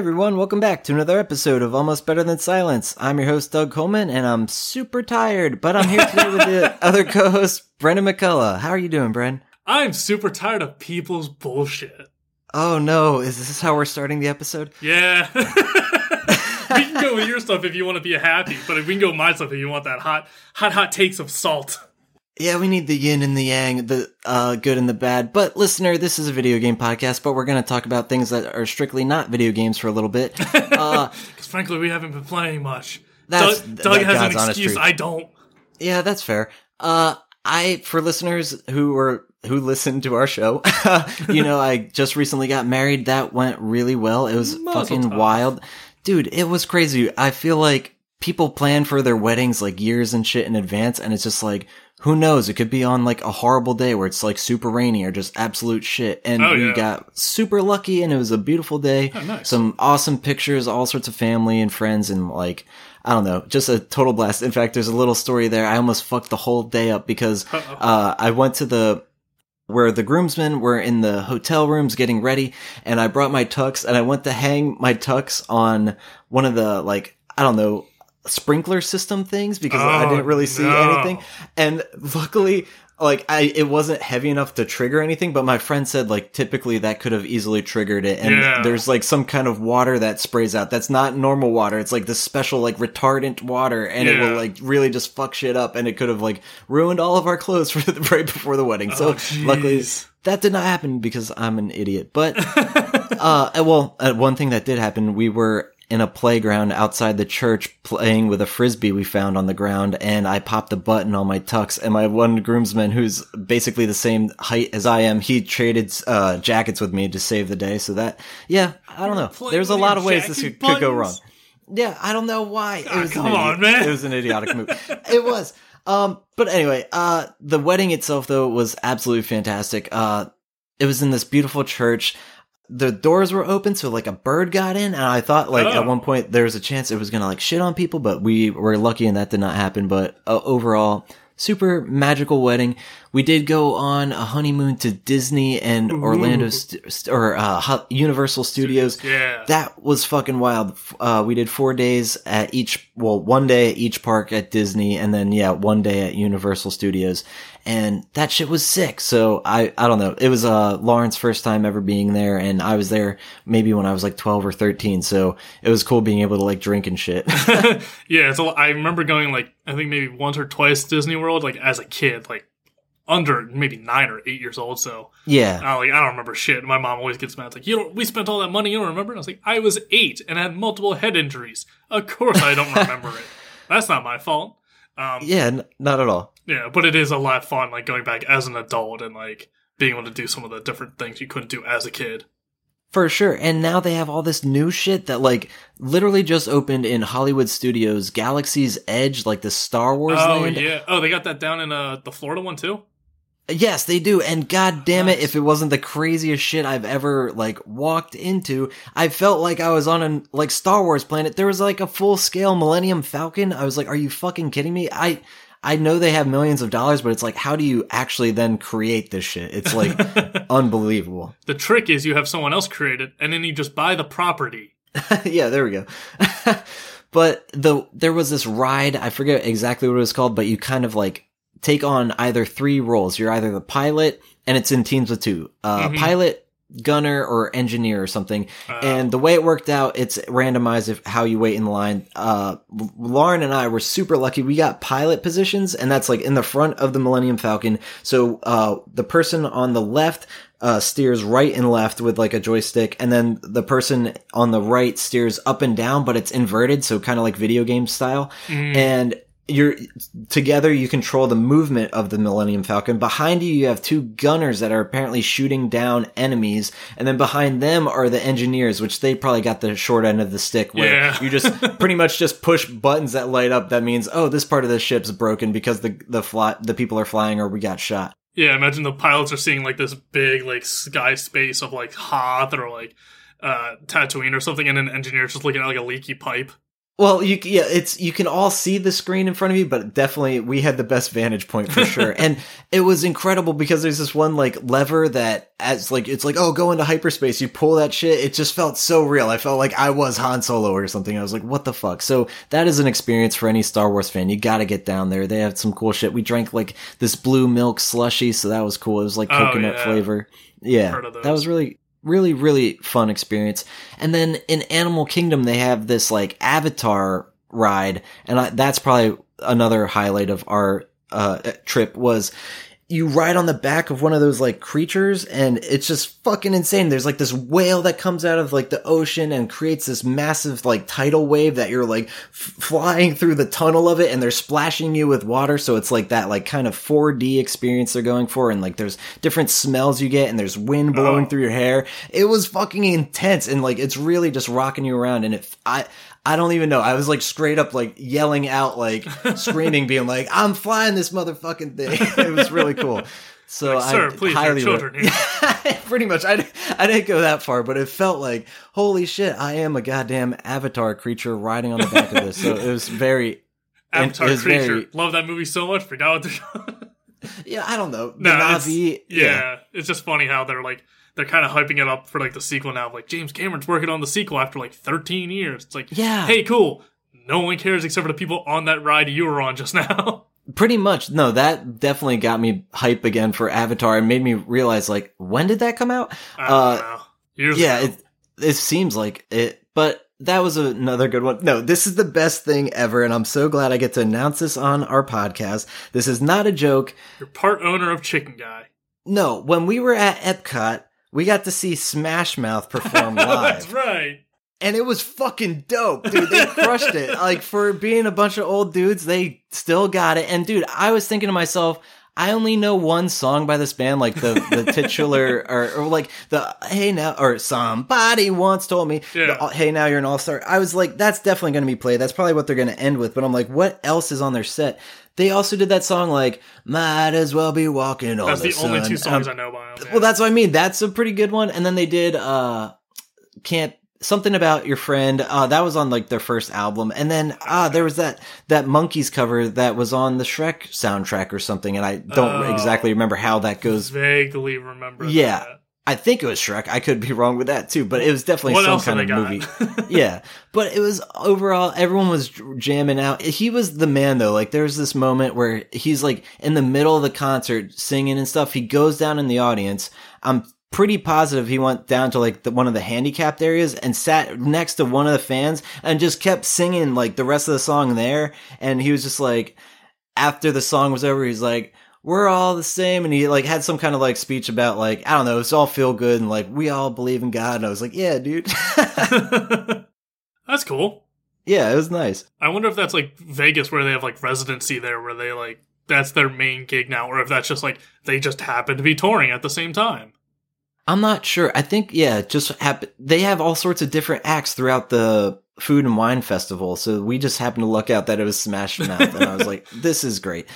everyone, welcome back to another episode of Almost Better Than Silence. I'm your host, Doug Coleman, and I'm super tired, but I'm here today with the other co host, Brendan McCullough. How are you doing, Bren? I'm super tired of people's bullshit. Oh no, is this how we're starting the episode? Yeah. we can go with your stuff if you want to be happy, but if we can go with my stuff if you want that hot, hot, hot takes of salt. Yeah, we need the yin and the yang, the uh, good and the bad. But listener, this is a video game podcast, but we're going to talk about things that are strictly not video games for a little bit. Because uh, frankly, we haven't been playing much. That's, Doug, Doug that has God's an excuse. I don't. Yeah, that's fair. Uh, I for listeners who were who listened to our show, you know, I just recently got married. That went really well. It was Mazel fucking tov. wild, dude. It was crazy. I feel like people plan for their weddings like years and shit in advance, and it's just like. Who knows? It could be on like a horrible day where it's like super rainy or just absolute shit. And Oh, we got super lucky and it was a beautiful day. Oh, nice. Some awesome pictures, all sorts of family and friends and like, I don't know, just a total blast. In fact, there's a little story there. I almost fucked the whole day up because uh, I went to the where the groomsmen were in the hotel rooms getting ready, and I brought my tux and I went to hang my tux on one of the like I don't know sprinkler system things because I Oh, didn't really see no. anything, and luckily. Like I, it wasn't heavy enough to trigger anything, but my friend said like typically that could have easily triggered it. And Yeah. there's like some kind of water that sprays out. That's not normal water. It's like this special like retardant water, and it will like really just fuck shit up. And it could have like ruined all of our clothes for the, right before the wedding. So Oh, luckily that did not happen because I'm an idiot. But uh, well, uh, one thing that did happen, we were in a playground outside the church playing with a frisbee we found on the ground, and I popped a button on my tux, and my one groomsman, who's basically the same height as I am, he traded uh, jackets with me to save the day. So that, yeah, I don't know. There's a lot of ways this could, could go wrong. Yeah, I don't know why. it Ah, was come an on, man. It was an idiotic move. it was. Um, but anyway, uh, the wedding itself though was absolutely fantastic. Uh, it was in this beautiful church. The doors were open, so like a bird got in, and I thought like Oh. at one point there was a chance it was gonna like shit on people, but we were lucky and that did not happen. But uh, overall, super magical wedding. We did go on a honeymoon to Disney and Orlando st- st- or uh, Universal Studios. Yeah. That was fucking wild. Uh, we did four days at each, well, one day at each park at Disney, and then yeah, one day at Universal Studios, and that shit was sick. So I, I don't know. It was uh Lauren's first time ever being there, and I was there maybe when I was like twelve or thirteen. So it was cool being able to like drink and shit. yeah, so I remember going like I think maybe once or twice Disney World like as a kid, like under maybe nine or eight years old. So yeah, I like I don't remember shit. My mom always gets mad. It's like you don't. We spent all that money. You don't remember? And I was like, I was eight and had multiple head injuries. Of course, I don't remember it. That's not my fault. Um, yeah, n- not at all. Yeah, but it is a lot of fun, like going back as an adult and like being able to do some of the different things you couldn't do as a kid. For sure. And now they have all this new shit that like literally just opened in Hollywood Studios, Galaxy's Edge, like the Star Wars oh land. yeah. Oh, they got that down in uh the Florida one too. Yes, they do. And god damn it, Nice. if it wasn't the craziest shit I've ever like walked into, I felt like I was on a like Star Wars planet. There was like a full scale Millennium Falcon. I was like, are you fucking kidding me? I I know they have millions of dollars, but it's like, how do you actually then create this shit? It's like unbelievable. The trick is you have someone else create it, and then you just buy the property. yeah, there we go. but the there was this ride, I forget exactly what it was called, but you kind of like take on either three roles. You're either the pilot, and it's in teams of two. Uh, Mhm. pilot, gunner, or engineer or something. Uh, and the way it worked out, it's randomized if how you wait in line. Uh, Lauren and I were super lucky. We got pilot positions, and that's like in the front of the Millennium Falcon. So, uh, the person on the left, uh, steers right and left with like a joystick, and then the person on the right steers up and down, but it's inverted, so kind of like video game style. mm, And you're together you control the movement of the Millennium Falcon. Behind you you have two gunners that are apparently shooting down enemies, and then behind them are the engineers, which they probably got the short end of the stick where Yeah. you just pretty much just push buttons that light up that means oh this part of the ship's broken because the the fly, the people are flying or we got shot. yeah, imagine the pilots are seeing like this big like sky space of like Hoth or like uh Tatooine or something, and an engineers just looking at like a leaky pipe. Well, you yeah, it's you can all see the screen in front of you, but definitely we had the best vantage point for sure. and it was incredible because there's this one like lever that as like it's like oh go into hyperspace, you pull that shit. It just felt so real. I felt like I was Han Solo or something. I was like what the fuck. So that is an experience for any Star Wars fan. You got to get down there. They have some cool shit. We drank like this blue milk slushy, so that was cool. It was like Oh, coconut yeah. flavor. Yeah, that was really really really fun experience. And then in animal kingdom they have this like avatar ride and I, that's probably another highlight of our uh trip was you ride on the back of one of those like creatures and it's just fucking insane. There's like this whale that comes out of like the ocean and creates this massive like tidal wave that you're like f- flying through the tunnel of it and they're splashing you with water. So it's like that like kind of 4d experience they're going for and like there's different smells you get and there's wind blowing Oh. through your hair. It was fucking intense and like it's really just rocking you around and it i I don't even know. I was like straight up like yelling out, like screaming, being like, "I'm flying this motherfucking thing." it was really cool. So Like, Sir, I please, highly children here. Pretty much, I, I didn't go that far, but it felt like, holy shit, I am a goddamn avatar creature riding on the back of this. So it was very, Avatar was creature. very- Love that movie so much. What they're. yeah, I don't know, No, it's- Navi, yeah. it's just funny how they're like they're kind of hyping it up for like the sequel now. Like James Cameron's working on the sequel after like 13 years. It's like, Yeah. hey, cool. No one cares except for the people on that ride you were on just now. pretty much. No, that definitely got me hype again for Avatar and made me realize, like, when did that come out? I don't Uh, yeah, it, it seems like it, but that was another good one. No, this is the best thing ever, and I'm so glad I get to announce this on our podcast. This is not a joke. You're part owner of Chicken Guy. No, when we were at Epcot, we got to see Smash Mouth perform live. That's right. and it was fucking dope, dude. They crushed it. Like for being a bunch of old dudes, they still got it. And dude, I was thinking to myself. I only know one song by this band, like the the titular or, or like the Hey Now or Somebody Once Told Me. Yeah. the, hey Now You're an All Star. I was like, that's definitely going to be played. That's probably what they're going to end with. But I'm like, what else is on their set? They also did that song like Might as well be walking on That's the, the, only sun. two songs I'm- I know by them. well, that's what I mean. That's a pretty good one. And then they did uh can't something about your friend. Uh that was on like their first album. And then ah there was that that monkeys cover that was on the Shrek soundtrack or something and I don't Oh. exactly remember how that goes. vaguely remember. Yeah. that. I think it was Shrek. I could be wrong with that too, but it was definitely What some kind of movie. yeah, but it was overall everyone was jamming out. He was the man though. Like there's this moment where he's like in the middle of the concert singing and stuff. He goes down in the audience. I'm pretty positive he went down to like the, one of the handicapped areas and sat next to one of the fans and just kept singing like the rest of the song there. And he was just like, after the song was over, he's like, we're all the same. And he like had some kind of like speech about like, I don't know, it's all feel good and like, we all believe in God. And I was like, yeah, dude. that's cool. yeah, it was nice. I wonder if that's like Vegas where they have like residency there where they like that's their main gig now, or if that's just like they just happen to be touring at the same time. I'm not sure. I think, yeah, just happened. They have all sorts of different acts throughout the food and wine festival. So we just happened to luck out that it was Smash Mouth. and I was like, this is great.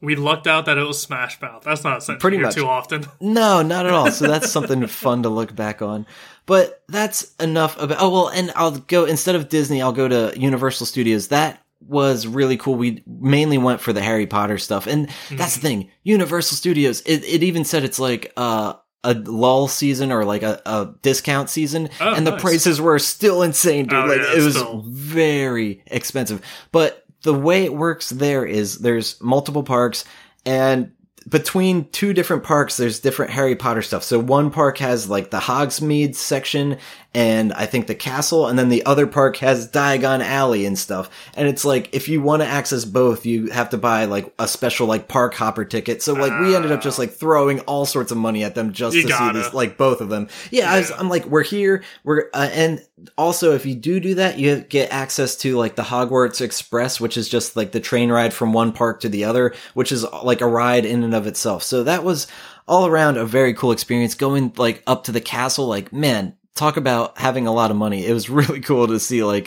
We lucked out that it was Smash Mouth. That's not a Pretty much. too often. No, not at all. So that's something fun to look back on. But that's enough about. Oh well, and I'll go instead of Disney, I'll go to Universal Studios. That was really cool. We mainly went for the Harry Potter stuff, and that's the thing. Universal Studios. It, it even said it's like uh, a lull season or like a, a discount season, Oh, and the nice. prices were still insane, dude. Oh, like yeah, it was still. very expensive. But the way it works there is there's multiple parks and between two different parks there's different Harry Potter stuff. So one park has like the Hogsmeade section and I think the castle and then the other park has Diagon Alley and stuff. And it's like if you want to access both you have to buy like a special like park hopper ticket. So like we ended up just like throwing all sorts of money at them just to see gotta. this like both of them. Yeah, I was, Yeah. I'm like we're here, we're uh, and also if you do do that you get access to like the Hogwarts Express which is just like the train ride from one park to the other which is like a ride in and of itself. So that was all around a very cool experience going like up to the castle like man, talk about having a lot of money. It was really cool to see like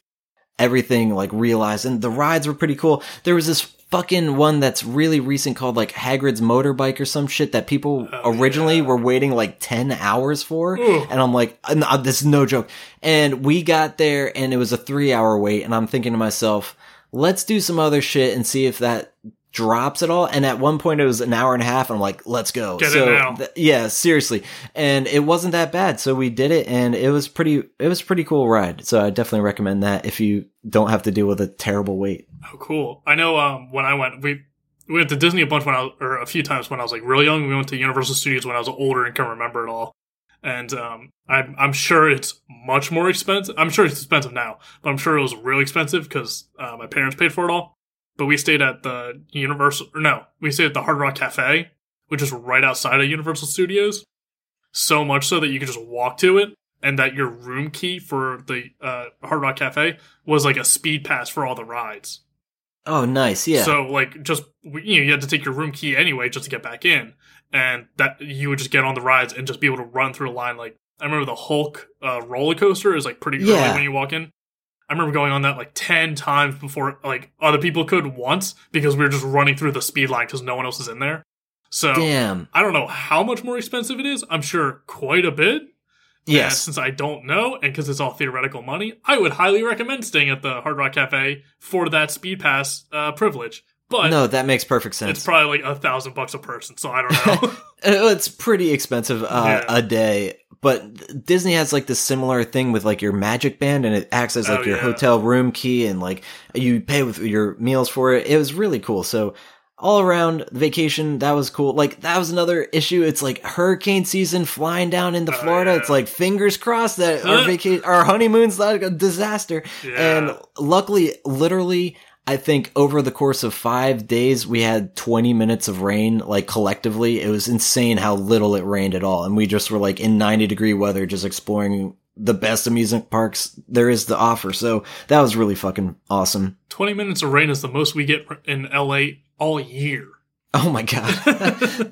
everything like realized and the rides were pretty cool. There was this fucking one that's really recent called like Hagrid's Motorbike or some shit that people originally yeah. were waiting like 10 hours for. Ugh. And I'm like, uh, no, this is no joke. And we got there and it was a three hour wait. And I'm thinking to myself, let's do some other shit and see if that drops at all. And at one point it was an hour and a half. And I'm like, let's go. Get it so now. th- yeah, seriously. And it wasn't that bad. So we did it and it was pretty, it was a pretty cool ride. So I definitely recommend that if you don't have to deal with a terrible wait. Oh, cool. I know. Um, when I went, we we went to Disney a bunch when I was, or a few times when I was like real young. We went to Universal Studios when I was older and can't remember it all. And um, I'm I'm sure it's much more expensive. I'm sure it's expensive now, but I'm sure it was really expensive because uh, my parents paid for it all. But we stayed at the Universal, or no, we stayed at the Hard Rock Cafe, which is right outside of Universal Studios. So much so that you could just walk to it, and that your room key for the uh, Hard Rock Cafe was like a speed pass for all the rides. Oh, nice. Yeah. So like just you know you had to take your room key anyway just to get back in, and that you would just get on the rides and just be able to run through a line. Like I remember the Hulk uh, roller coaster is like pretty Yeah. early when you walk in. I remember going on that like ten times before like other people could once because we were just running through the speed line because no one else is in there. So Damn. I don't know how much more expensive it is. I'm sure quite a bit. And Yes. since I don't know, and because it's all theoretical money, I would highly recommend staying at the Hard Rock Cafe for that speed pass uh, privilege. But No, that makes perfect sense. it's probably like a thousand bucks a person, so I don't know. It's pretty expensive uh, Yeah. a day, but Disney has like this similar thing with like your Magic Band, and it acts as like Oh, your yeah. hotel room key, and like you pay with your meals for it. It was really cool. So all around vacation, that was cool. Like that was another issue. It's like hurricane season, flying down into Oh, Florida. yeah. It's like fingers crossed that our vacation, our honeymoon's not a disaster. Yeah. And luckily, literally, I think over the course of five days, we had 20 minutes of rain, like collectively. It was insane how little it rained at all. And we just were like in 90 degree weather, just exploring the best amusement parks there is to offer. So that was really fucking awesome. Twenty minutes of rain is the most we get in LA all year. Oh my God.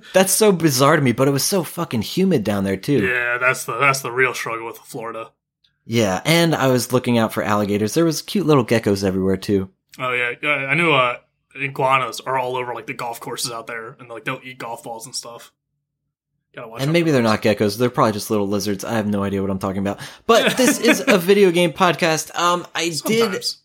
That's so bizarre to me, but it was so fucking humid down there too. yeah, that's the that's the real struggle with Florida. Yeah. And I was looking out for alligators. There was cute little geckos everywhere too. Oh yeah, I knew uh, iguanas are all over like the golf courses out there, and like they'll eat golf balls and stuff. Gotta watch. And maybe they're not geckos. They're probably just little lizards. I have no idea what I'm talking about. But this is a video game podcast. Um, I did Sometimes.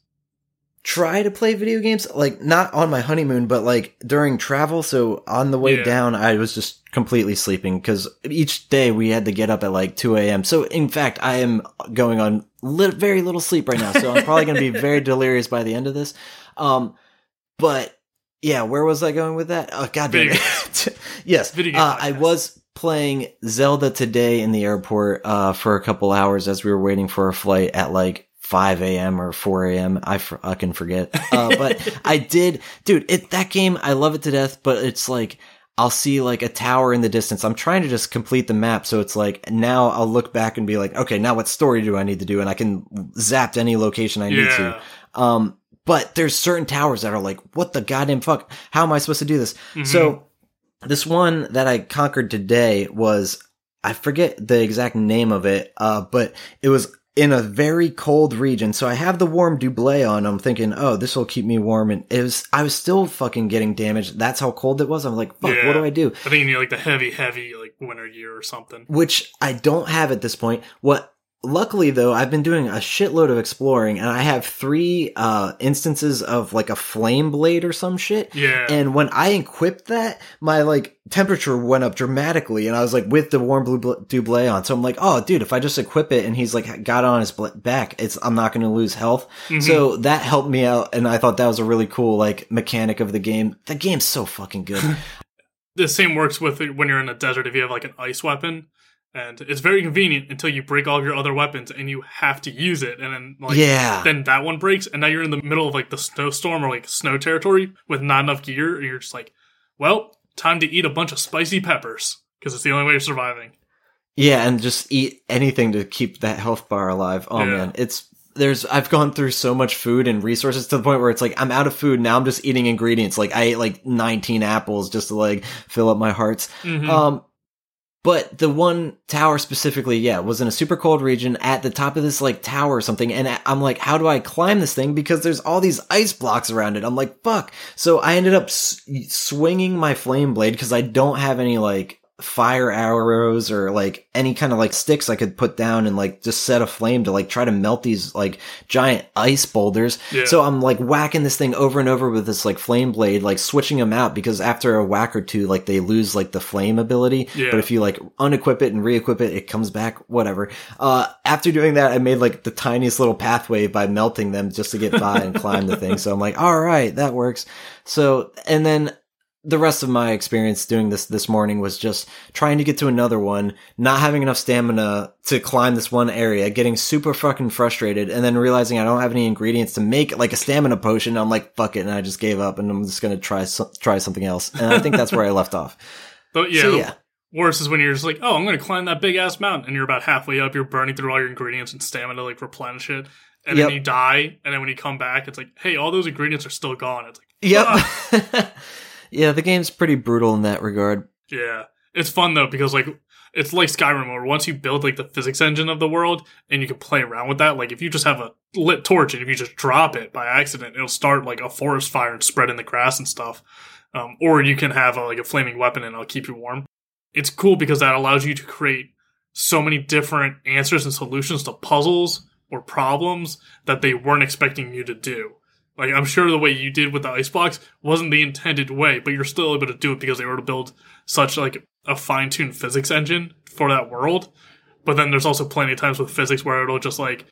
Try to play video games, like not on my honeymoon, but like during travel. So on the way Yeah. down, I was just completely sleeping because each day we had to get up at like 2 a.m. So in fact, I am going on li- very little sleep right now. So I'm probably going to be very delirious by the end of this. Um, but yeah, where was I going with that? Oh, God damn Video it. yes. Video uh, I was playing Zelda today in the airport uh, for a couple hours as we were waiting for a flight at like 5 a.m. or 4 a.m. I fucking forget. Uh, but I did, dude, it, that game, I love it to death, but it's like, I'll see like a tower in the distance. I'm trying to just complete the map. So it's like now I'll look back and be like, okay, now what story do I need to do? And I can zap to any location I need to. Um, but there's certain towers that are like, what the goddamn fuck? How am I supposed to do this? Mhm. So this one that I conquered today was, I forget the exact name of it, uh, but it was in a very cold region. So I have the warm doublet on. I'm thinking, oh, this will keep me warm. And it was, I was still fucking getting damaged. That's how cold it was. I'm like, fuck, Yeah. what do I do? I think you need like the heavy, heavy like winter gear or something. which I don't have at this point. What luckily though, I've been doing a shitload of exploring and I have three uh instances of like a flame blade or some shit. Yeah. And when I equipped that, my like temperature went up dramatically, and I was like with the warm blue bl- doublet on. So I'm like, oh, dude, if I just equip it, and he's like got on his bl- back, it's I'm not going to lose health. Mhm. So that helped me out, and I thought that was a really cool like mechanic of the game. The game's so fucking good. the same works with it when you're in a desert if you have like an ice weapon. And it's very convenient until you break all of your other weapons and you have to use it. And then like yeah, then that one breaks and now you're in the middle of like the snowstorm or like snow territory with not enough gear and you're just like, well, time to eat a bunch of spicy peppers because it's the only way you're surviving. yeah, and just eat anything to keep that health bar alive. Oh Yeah. man, it's. There's, I've gone through so much food and resources to the point where it's like, I'm out of food. Now I'm just eating ingredients. Like I ate like 19 apples just to like fill up my hearts. Mhm. Um, But the one tower specifically, yeah, was in a super cold region at the top of this like tower or something. And I'm like, how do I climb this thing? Because there's all these ice blocks around it. I'm like, fuck. So I ended up s- swinging my flame blade because I don't have any like fire arrows or like any kind of like sticks I could put down and like just set a flame to like try to melt these like giant ice boulders. Yeah. So I'm like whacking this thing over and over with this like flame blade, like switching them out because after a whack or two, like they lose like the flame ability. Yeah. But if you like unequip it and re-equip it, it comes back, whatever. Uh, after doing that, I made like the tiniest little pathway by melting them just to get by and climb the thing. So I'm like, all right, that works. So, and then the rest of my experience doing this this morning was just trying to get to another one, not having enough stamina to climb this one area, getting super fucking frustrated, and then realizing I don't have any ingredients to make like a stamina potion. I'm like, fuck it, and I just gave up, and I'm just gonna try so- try something else. And I think that's where I left off. But yeah, So, yeah. worst is when you're just like, oh, I'm going to climb that big ass mountain, and you're about halfway up, you're burning through all your ingredients and stamina to like replenish it, and Yep. then you die, and then when you come back, it's like, hey, all those ingredients are still gone. It's like, Yep. Ah. yeah, the game's pretty brutal in that regard. yeah, it's fun though because like it's like Skyrim, where once you build like the physics engine of the world and you can play around with that, like if you just have a lit torch and if you just drop it by accident, it'll start like a forest fire and spread in the grass and stuff. Um, or you can have a, like a flaming weapon and it'll keep you warm. It's cool because that allows you to create so many different answers and solutions to puzzles or problems that they weren't expecting you to do. Like I'm sure the way you did with the ice blocks wasn't the intended way, but you're still able to do it because they were to build such like a fine-tuned physics engine for that world. But then there's also plenty of times with physics where it'll just like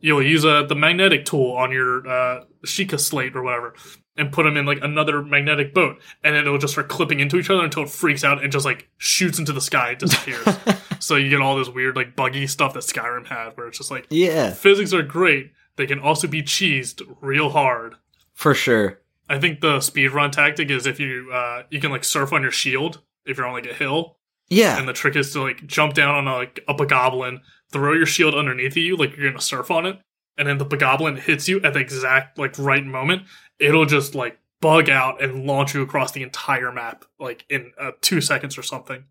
you'll use uh, the magnetic tool on your uh, Sheikah slate or whatever, and put them in like another magnetic boat, and then it'll just start clipping into each other until it freaks out and just like shoots into the sky and disappears. so you get all this weird like buggy stuff that Skyrim had, where it's just like Yeah, physics are great. They can also be cheesed real hard. for sure. I think the speedrun tactic is if you uh, you can like surf on your shield if you're on like a hill, Yeah, and the trick is to like jump down on a, like up a goblin, throw your shield underneath you like you're gonna surf on it, and then the goblin hits you at the exact like right moment. It'll just like bug out and launch you across the entire map like in uh, two seconds or something.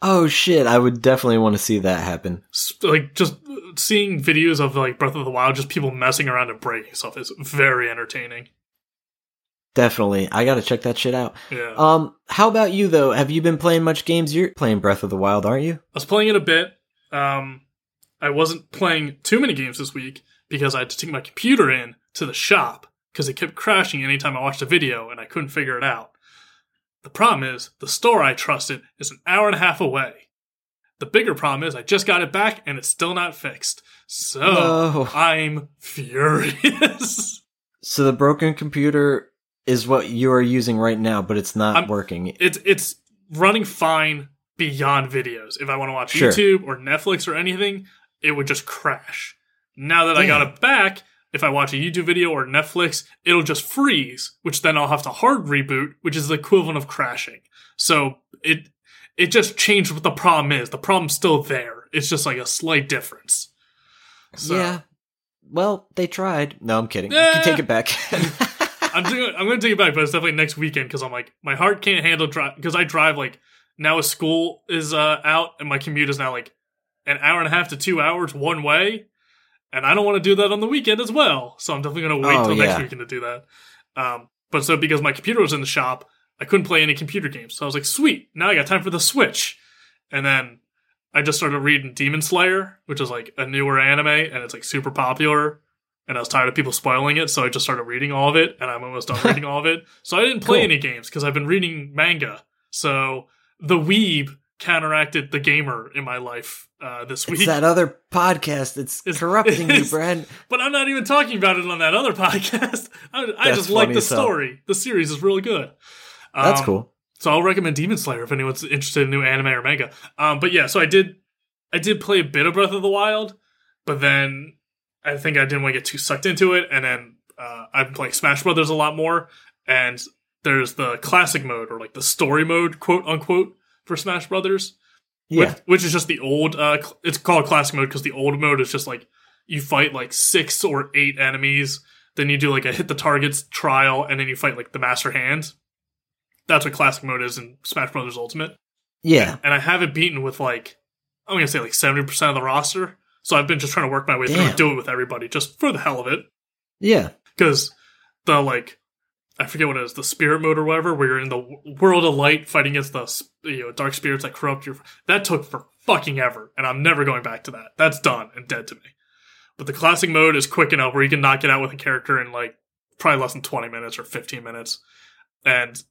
Oh shit, I would definitely want to see that happen. Like just seeing videos of like Breath of the Wild, just people messing around and breaking stuff is very entertaining. Definitely. I gotta check that shit out. Yeah. Um, how about you though? Have you been playing much games? You're playing Breath of the Wild, aren't you? I was playing it a bit. Um, I wasn't playing too many games this week because I had to take my computer in to the shop because it kept crashing anytime I watched a video and I couldn't figure it out. The problem is the store I trusted is an hour and a half away. The bigger problem is I just got it back and it's still not fixed. So No. I'm furious. So the broken computer is what you are using right now, but it's not I'm- working. it's it's running fine beyond videos. If I want to watch Sure. YouTube or Netflix or anything, it would just crash. Now that I got it back, if I watch a YouTube video or Netflix, it'll just freeze, which then I'll have to hard reboot, which is the equivalent of crashing. So it it just changed what the problem is. The problem's still there. It's just like a slight difference. So Yeah. Well, they tried. No, I'm kidding. You Eh. can take it back. I'm doing, I'm going to take it back, but it's definitely next weekend because I'm like my heart can't handle drive because I drive like now. School is uh, out and my commute is now like an hour and a half to two hours one way, and I don't want to do that on the weekend as well. So I'm definitely going to wait Oh, till next weekend to do that. Um, but so because my computer was in the shop, I couldn't play any computer games. So I was like, sweet, now I got time for the Switch, and then. I just started reading Demon Slayer, which is like a newer anime, and it's like super popular and I was tired of people spoiling it, so I just started reading all of it, and I'm almost done reading all of it. So I didn't play Cool. any games because I've been reading manga. So the weeb counteracted the gamer in my life uh, this it's week. that other podcast that's It's- corrupting you, it's- Brad. but I'm not even talking about it on that other podcast. I, I just like the story. The series is really good. That's Um, cool. So I'll recommend Demon Slayer if anyone's interested in new anime or manga. Um, but yeah, so I did, I did play a bit of Breath of the Wild, but then I think I didn't want to get too sucked into it, and then uh, I'm playing Smash Brothers a lot more, and there's the classic mode or like the story mode, quote unquote, for Smash Brothers, Yeah. which, which is just the old. Uh, cl- it's called classic mode because the old mode is just like you fight like six or eight enemies, then you do like a hit the targets trial, and then you fight like the Master Hand. That's what classic mode is in Smash Brothers Ultimate. Yeah. and I have it beaten with like I'm gonna say like seventy percent of the roster. So I've been just trying to work my way through Damn. and do it with everybody just for the hell of it. Yeah. Because the like I forget what it is, the spirit mode or whatever, where you're in the world of light fighting against the you know dark spirits that corrupt your. That took for fucking ever, and I'm never going back to that. That's done and dead to me. But the classic mode is quick enough where you can knock it out with a character in like probably less than 20 minutes or 15 minutes, and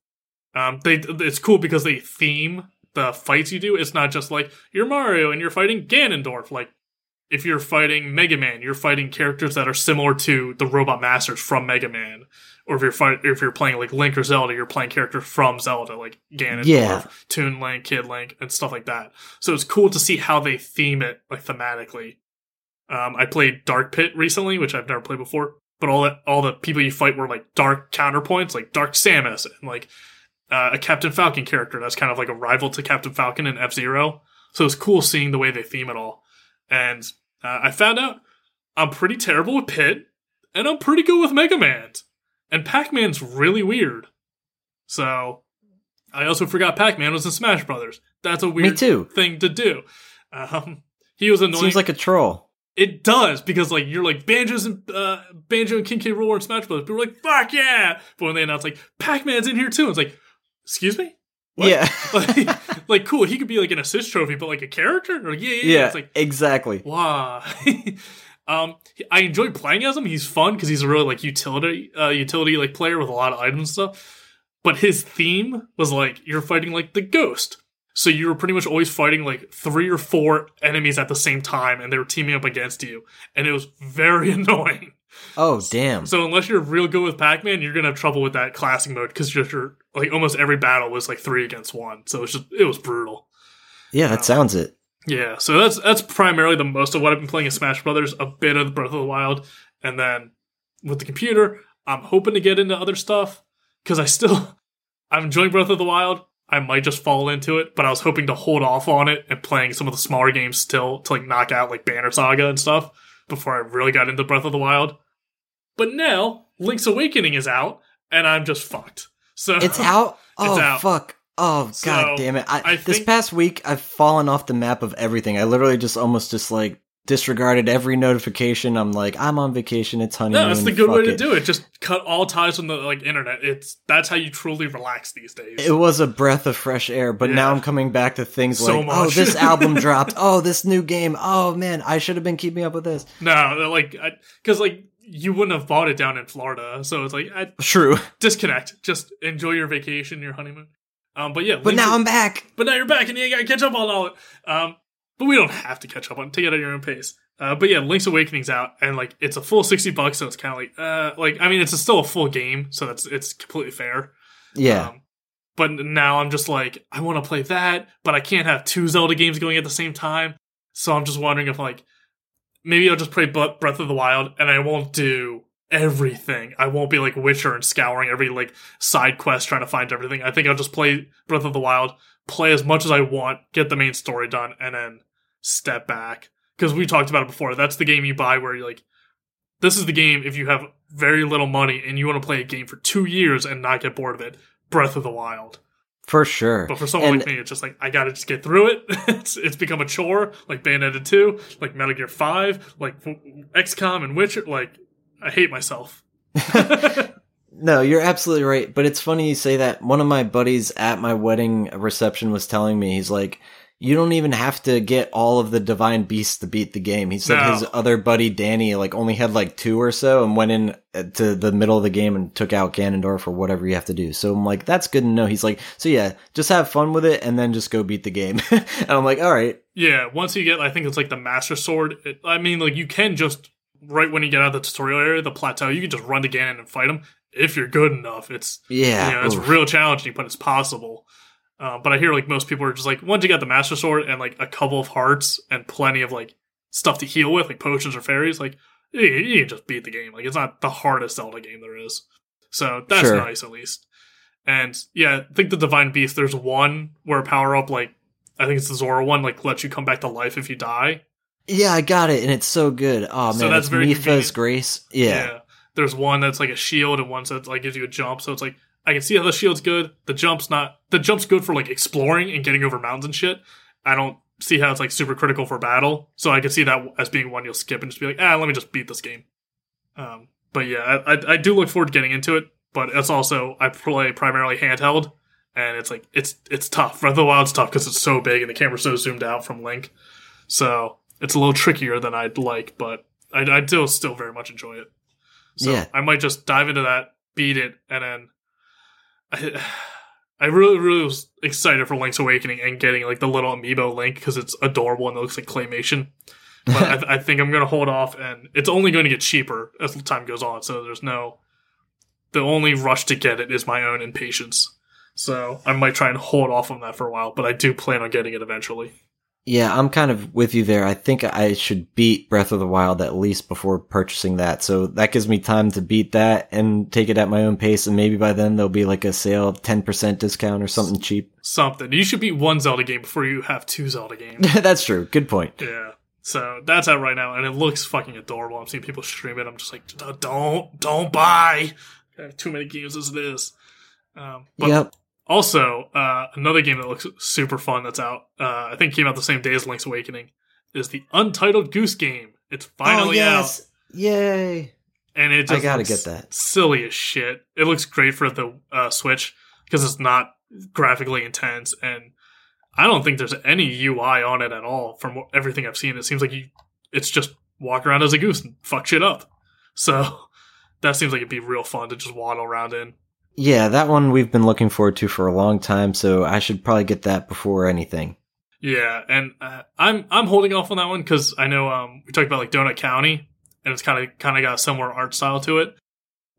um, they it's cool because they theme the fights you do. It's not just like you're Mario and you're fighting Ganondorf. Like if you're fighting Mega Man, you're fighting characters that are similar to the Robot Masters from Mega Man. Or if you're fight, if you're playing like Link or Zelda, you're playing characters from Zelda, like Ganondorf, Yeah. Toon Link, Kid Link, and stuff like that. So it's cool to see how they theme it like thematically. Um, I played Dark Pit recently, which I've never played before, but all the all the people you fight were like dark counterpoints, like Dark Samus and like uh, a Captain Falcon character that's kind of like a rival to Captain Falcon and F Zero. So it's cool seeing the way they theme it all. And uh, I found out I'm pretty terrible with Pit, and I'm pretty good with Mega Man. And Pac Man's really weird. So I also forgot Pac Man was in Smash Brothers. That's a weird too. thing to do. Um, he was annoying. Seems like a troll. It does because like you're like banjos and uh, banjo and King K. Rool and Smash Brothers. People are like fuck yeah, but when they announce like Pac Man's in here too, it's like excuse me. What? Yeah. like, like cool. He could be like an assist trophy, but like a character. Or, yeah, yeah, yeah. yeah. It's like exactly. wow. um, I enjoy playing as him. He's fun because he's a really like utility, uh, utility like player with a lot of items and stuff. But his theme was like you're fighting like the ghost. So you were pretty much always fighting like three or four enemies at the same time, and they were teaming up against you, and it was very annoying. Oh damn. So unless you're real good with Pac-Man, you're gonna have trouble with that classic mode because just your like almost every battle was like three against one. So it's just it was brutal. yeah, that sounds it. Yeah, so that's that's primarily the most of what I've been playing in Smash Brothers. A bit of Breath of the Wild, and then with the computer, I'm hoping to get into other stuff because I still I'm enjoying Breath of the Wild. I might just fall into it, but I was hoping to hold off on it and playing some of the smaller games still to like knock out like Banner Saga and stuff before I really got into Breath of the Wild. But now Link's Awakening is out, and I'm just fucked. So It's out. Oh out. fuck. Oh So, god damn it! I, I this think- past week I've fallen off the map of everything. I literally just almost just like disregarded every notification. I'm like, I'm on vacation. It's honeymoon. No, that's the good way to it. do it. Just cut all ties from the like internet. It's that's how you truly relax these days. It was a breath of fresh air, but now I'm coming back to things So like, oh, this album dropped. Oh, this new game. Oh man, I should have been keeping up with this. no, like because like you wouldn't have bought it down in Florida, so it's like I, True, disconnect. Just enjoy your vacation, your honeymoon. Um, but yeah, but now I'm back. but now you're back and you gotta catch up on all it. Um, but we don't have to catch up on. it. Take it at your own pace. Uh, but yeah, Link's Awakening's out, and like it's a full sixty bucks, so it's kind of like, uh, like I mean, it's still a full game, so that's it's completely fair. Yeah, Um, but now I'm just like, I want to play that, but I can't have two Zelda games going at the same time. So I'm just wondering if like maybe I'll just play Bre- Breath of the Wild and I won't do everything. I won't be like Witcher and scouring every like side quest trying to find everything. I think I'll just play Breath of the Wild, play as much as I want, get the main story done, and then step back. Because we talked about it before. That's the game you buy where you're like, this is the game if you have very little money and you want to play a game for two years and not get bored of it. Breath of the Wild. for sure. But for someone And- like me, it's just like I gotta just get through it. it's it's become a chore, like Bayonetta two, like Metal Gear five, like XCOM and Witcher. Like I hate myself. No, you're absolutely right. But it's funny you say that. One of my buddies at my wedding reception was telling me, he's like, you don't even have to get all of the divine beasts to beat the game. He said No. his other buddy Danny like only had like two or so and went in uh, to the middle of the game and took out Ganondorf or whatever you have to do. So I'm like, that's good to know. He's like, so yeah, just have fun with it and then just go beat the game. and I'm like, all right, Yeah, once you get, I think it's like the Master Sword. It, I mean, like you can just right when you get out of the tutorial area, the plateau, you can just run to Ganon and fight him if you're good enough. It's yeah, you know, it's oof. real challenging, but it's possible. Uh, but I hear like most people are just like once you got the Master Sword and like a couple of hearts and plenty of like stuff to heal with, like potions or fairies, like you, you can just beat the game. Like it's not the hardest Zelda game there is. So that's Sure. nice at least. And yeah, I think the Divine Beast. There's one where power up like I think it's the Zora one, like lets you come back to life if you die. Yeah, I got it, and it's so good. Oh man, So that's it's very Mipha's convenient. grace. Yeah. There's one that's like a shield and one that's like gives you a jump. So it's like I can see how the shield's good. The jump's not. The jump's good for like exploring and getting over mountains and shit. I don't see how it's like super critical for battle. So I can see that as being one you'll skip and just be like, ah, let me just beat this game. Um, but yeah, I, I, I do look forward to getting into it. But it's also I play primarily handheld, and it's like it's it's tough. Breath of the Wild's tough because it's so big and the camera's so zoomed out from Link. So it's a little trickier than I'd like, but I, I do still very much enjoy it. So Yeah. I might just dive into that, beat it, and then I, I really, really was excited for Link's Awakening and getting like the little amiibo Link because it's adorable and it looks like claymation. But I, th- I think I'm gonna hold off, and it's only going to get cheaper as time goes on. So there's no, the only rush to get it is my own impatience. So I might try and hold off on that for a while, but I do plan on getting it eventually. Yeah, I'm kind of with you there. I think I should beat Breath of the Wild at least before purchasing that. So that gives me time to beat that and take it at my own pace. And maybe by then there'll be like a sale, 10% discount or something cheap. Something you should beat one Zelda game before you have two Zelda games. That's true. Good point. Yeah. So that's out right now, and it looks fucking adorable. I'm seeing people stream it. I'm just like, don't, don't buy. Too many games as it is. Um, but yep. Also, uh, another game that looks super fun that's out, uh, I think came out the same day as Link's Awakening, is the Untitled Goose Game. It's finally oh, out. Yay. and it just I gotta get that. silly as shit. It looks great for the uh, Switch because it's not graphically intense, and I don't think there's any UI on it at all. From everything I've seen, it seems like you, it's just walk around as a goose and fuck shit up. So that seems like it'd be real fun to just waddle around in. Yeah, that one we've been looking forward to for a long time. So I should probably get that before anything. Yeah, and uh, I'm I'm holding off on that one because I know um, we talked about like Donut County, and it's kind of kind of got a similar art style to it.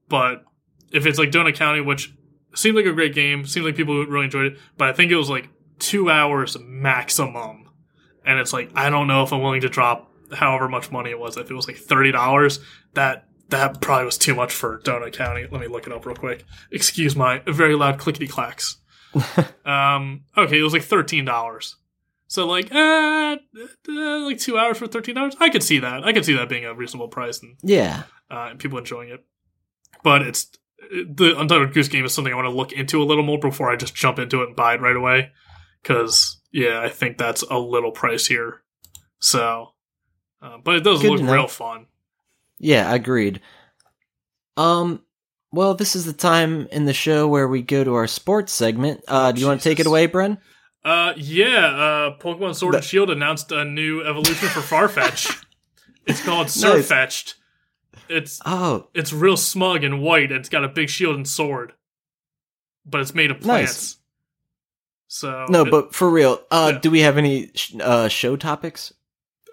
But if it's like Donut County, which seemed like a great game, seemed like people really enjoyed it, but I think it was like two hours maximum, and it's like I don't know if I'm willing to drop however much money it was. If it was like thirty dollars, that that probably was too much for Donut County. Let me look it up real quick. Excuse my very loud clickety clacks. um, okay, it was like thirteen dollars. So like, uh, uh, like two hours for thirteen dollars. I could see that. I could see that being a reasonable price and, Yeah. uh, and people enjoying it. But it's the Untitled Goose Game is something I want to look into a little more before I just jump into it and buy it right away. Because yeah, I think that's a little pricier. So, uh, but it does Good look real fun. Yeah, agreed. Um, well, this is the time in the show where we go to our sports segment. Uh, do you want to take it away, Bren? Uh, yeah. Uh, Pokemon Sword and Shield announced a new evolution for Farfetch. it's called Nice. Sirfetch'd. It's Oh, it's real smug and white, and it's got a big shield and sword, but it's made of plants. Nice. So no, it- but for real, uh, Yeah. do we have any sh- uh, show topics?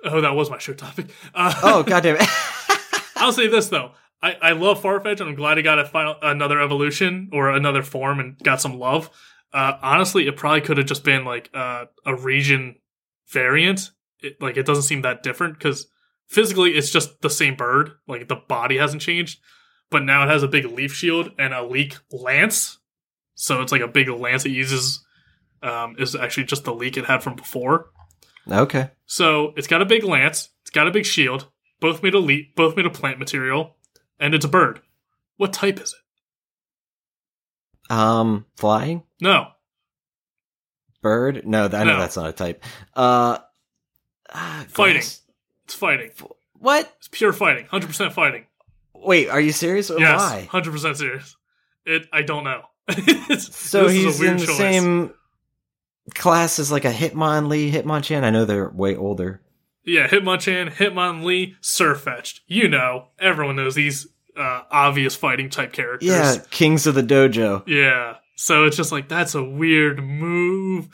oh, that was my show topic. Uh, Oh, goddamn it. I'll say this though. I, I love Farfetch and I'm glad he got a final another evolution or another form and got some love. Uh, honestly, it probably could have just been like uh, a region variant. It, like it doesn't seem that different because physically it's just the same bird. Like the body hasn't changed, but now it has a big leaf shield and a leak lance. So it's like a big lance it uses. Um, is actually just the leak it had from before. okay. So it's got a big lance, it's got a big shield, both made of le- both made a plant material, and it's a bird. What type is it? Um, flying? No, Bird? No, I know No. that's not a type. Uh, ah, Fighting. glass- it's fighting. What? It's pure fighting, hundred percent fighting. Wait, are you serious? Or yes, Why? hundred percent serious. It. I don't know. So this is a he's weird in the choice. same class as like a Hitmonlee, Hitmonchan. I know they're way older. Yeah, Hitmonchan, Hitmonlee, Sirfetch'd. You know, everyone knows these uh, obvious fighting type characters. Yeah, Kings of the Dojo. Yeah. So it's just like that's a weird move.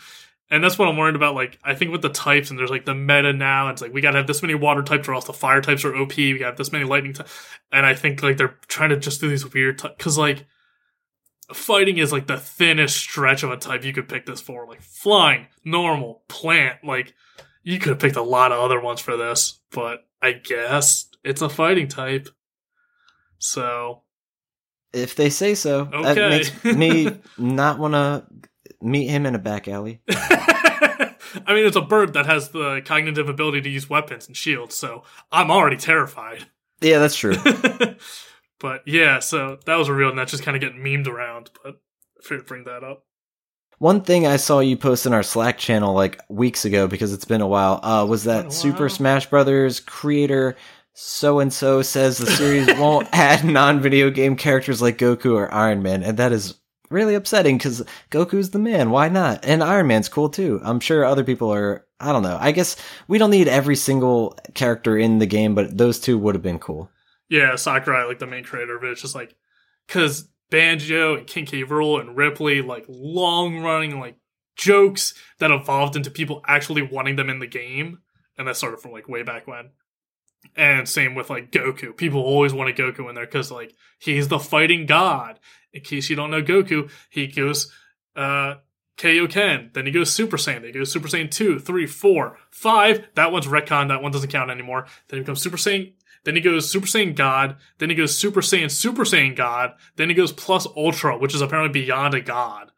And that's what I'm worried about. Like, I think with the types, and there's like the meta now, it's like we gotta have this many water types, or else the fire types are OP. We got this many lightning types, and I think like they're trying to just do these weird types because like fighting is like the thinnest stretch of a type you could pick this for. Like flying, normal, plant. Like you could have picked a lot of other ones for this, but I guess it's a fighting type. So If they say so, Okay. that makes me not want to meet him in a back alley. I mean, it's a bird that has the cognitive ability to use weapons and shields, so I'm already terrified. Yeah, that's true. but yeah, so that was real, and that's just kind of getting memed around. But figured bring that up. One thing I saw you post in our Slack channel like weeks ago because it's been a while uh, was that Super. Smash Brothers creator so and so says the series won't add non-video game characters like Goku or Iron Man, and that is really upsetting because Goku's the man. Why not? And Iron Man's cool too. I'm sure other people are. I don't know. I guess we don't need every single character in the game, but those two would have been cool. Yeah, Sakurai, like the main creator of it, it's just like because Banjo and King K. Rool and Ripley, like long running like jokes that evolved into people actually wanting them in the game, and that started from like way back when. And same with like Goku. People always wanted Goku in there because like he's the fighting god. In case you don't know Goku, he goes uh Kaioken, then he goes Super Saiyan, then he goes Super Saiyan 2, 3, 4, 5. That one's retcon, that one doesn't count anymore. Then he becomes Super Saiyan then he goes Super Saiyan God. Then he goes Super Saiyan Super Saiyan God. Then he goes Plus Ultra, which is apparently beyond a god.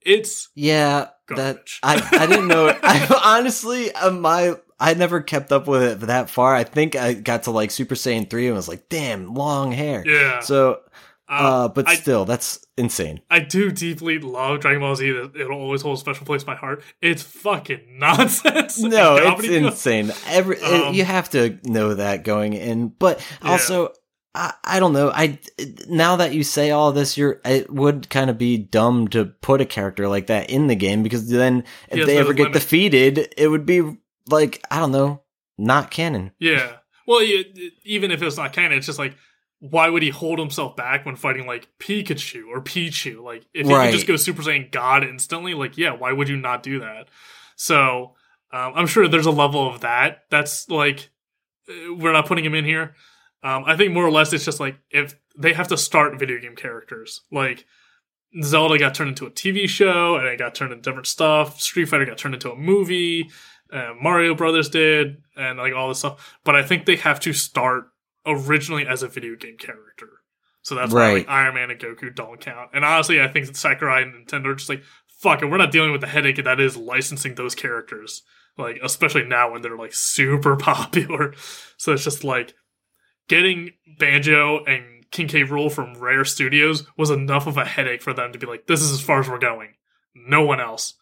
It's Yeah, that. I I didn't know. I honestly, uh, my I never kept up with it that far. I think I got to like Super Saiyan three and was like, damn, long hair. yeah. So, uh, but I- still, that's insane. I do deeply love Dragon Ball Z. It'll always hold a special place in my heart. It's fucking nonsense. No, it's insane. Every it- Um, you have to know that going in, but Yeah. also. I, I don't know. I now that you say all this, you're it would kind of be dumb to put a character like that in the game because then if has they ever get limit. defeated, it would be like I don't know, not canon. Yeah. Well, yeah, even if it's not canon, it's just like, why would he hold himself back when fighting like Pikachu or Pichu? Like, if he Right. could just go Super Saiyan God instantly, like, yeah, why would you not do that? So, um, I'm sure there's a level of that. That's like, uh, we're not putting him in here. Um, I think more or less it's just like if they have to start video game characters, like Zelda got turned into a TV show and it got turned into different stuff. Street Fighter got turned into a movie. Uh, Mario Brothers did, and like all this stuff. But I think they have to start originally as a video game character. So that's why like, Right. Iron Man and Goku don't count. And honestly, I think that Sakurai and Nintendo are just like, fuck it, we're not dealing with the headache that is licensing those characters. Like, especially now when they're like super popular. So it's just like getting Banjo and King K. Rool from Rare Studios was enough of a headache for them to be like, this is as far as we're going. No one else.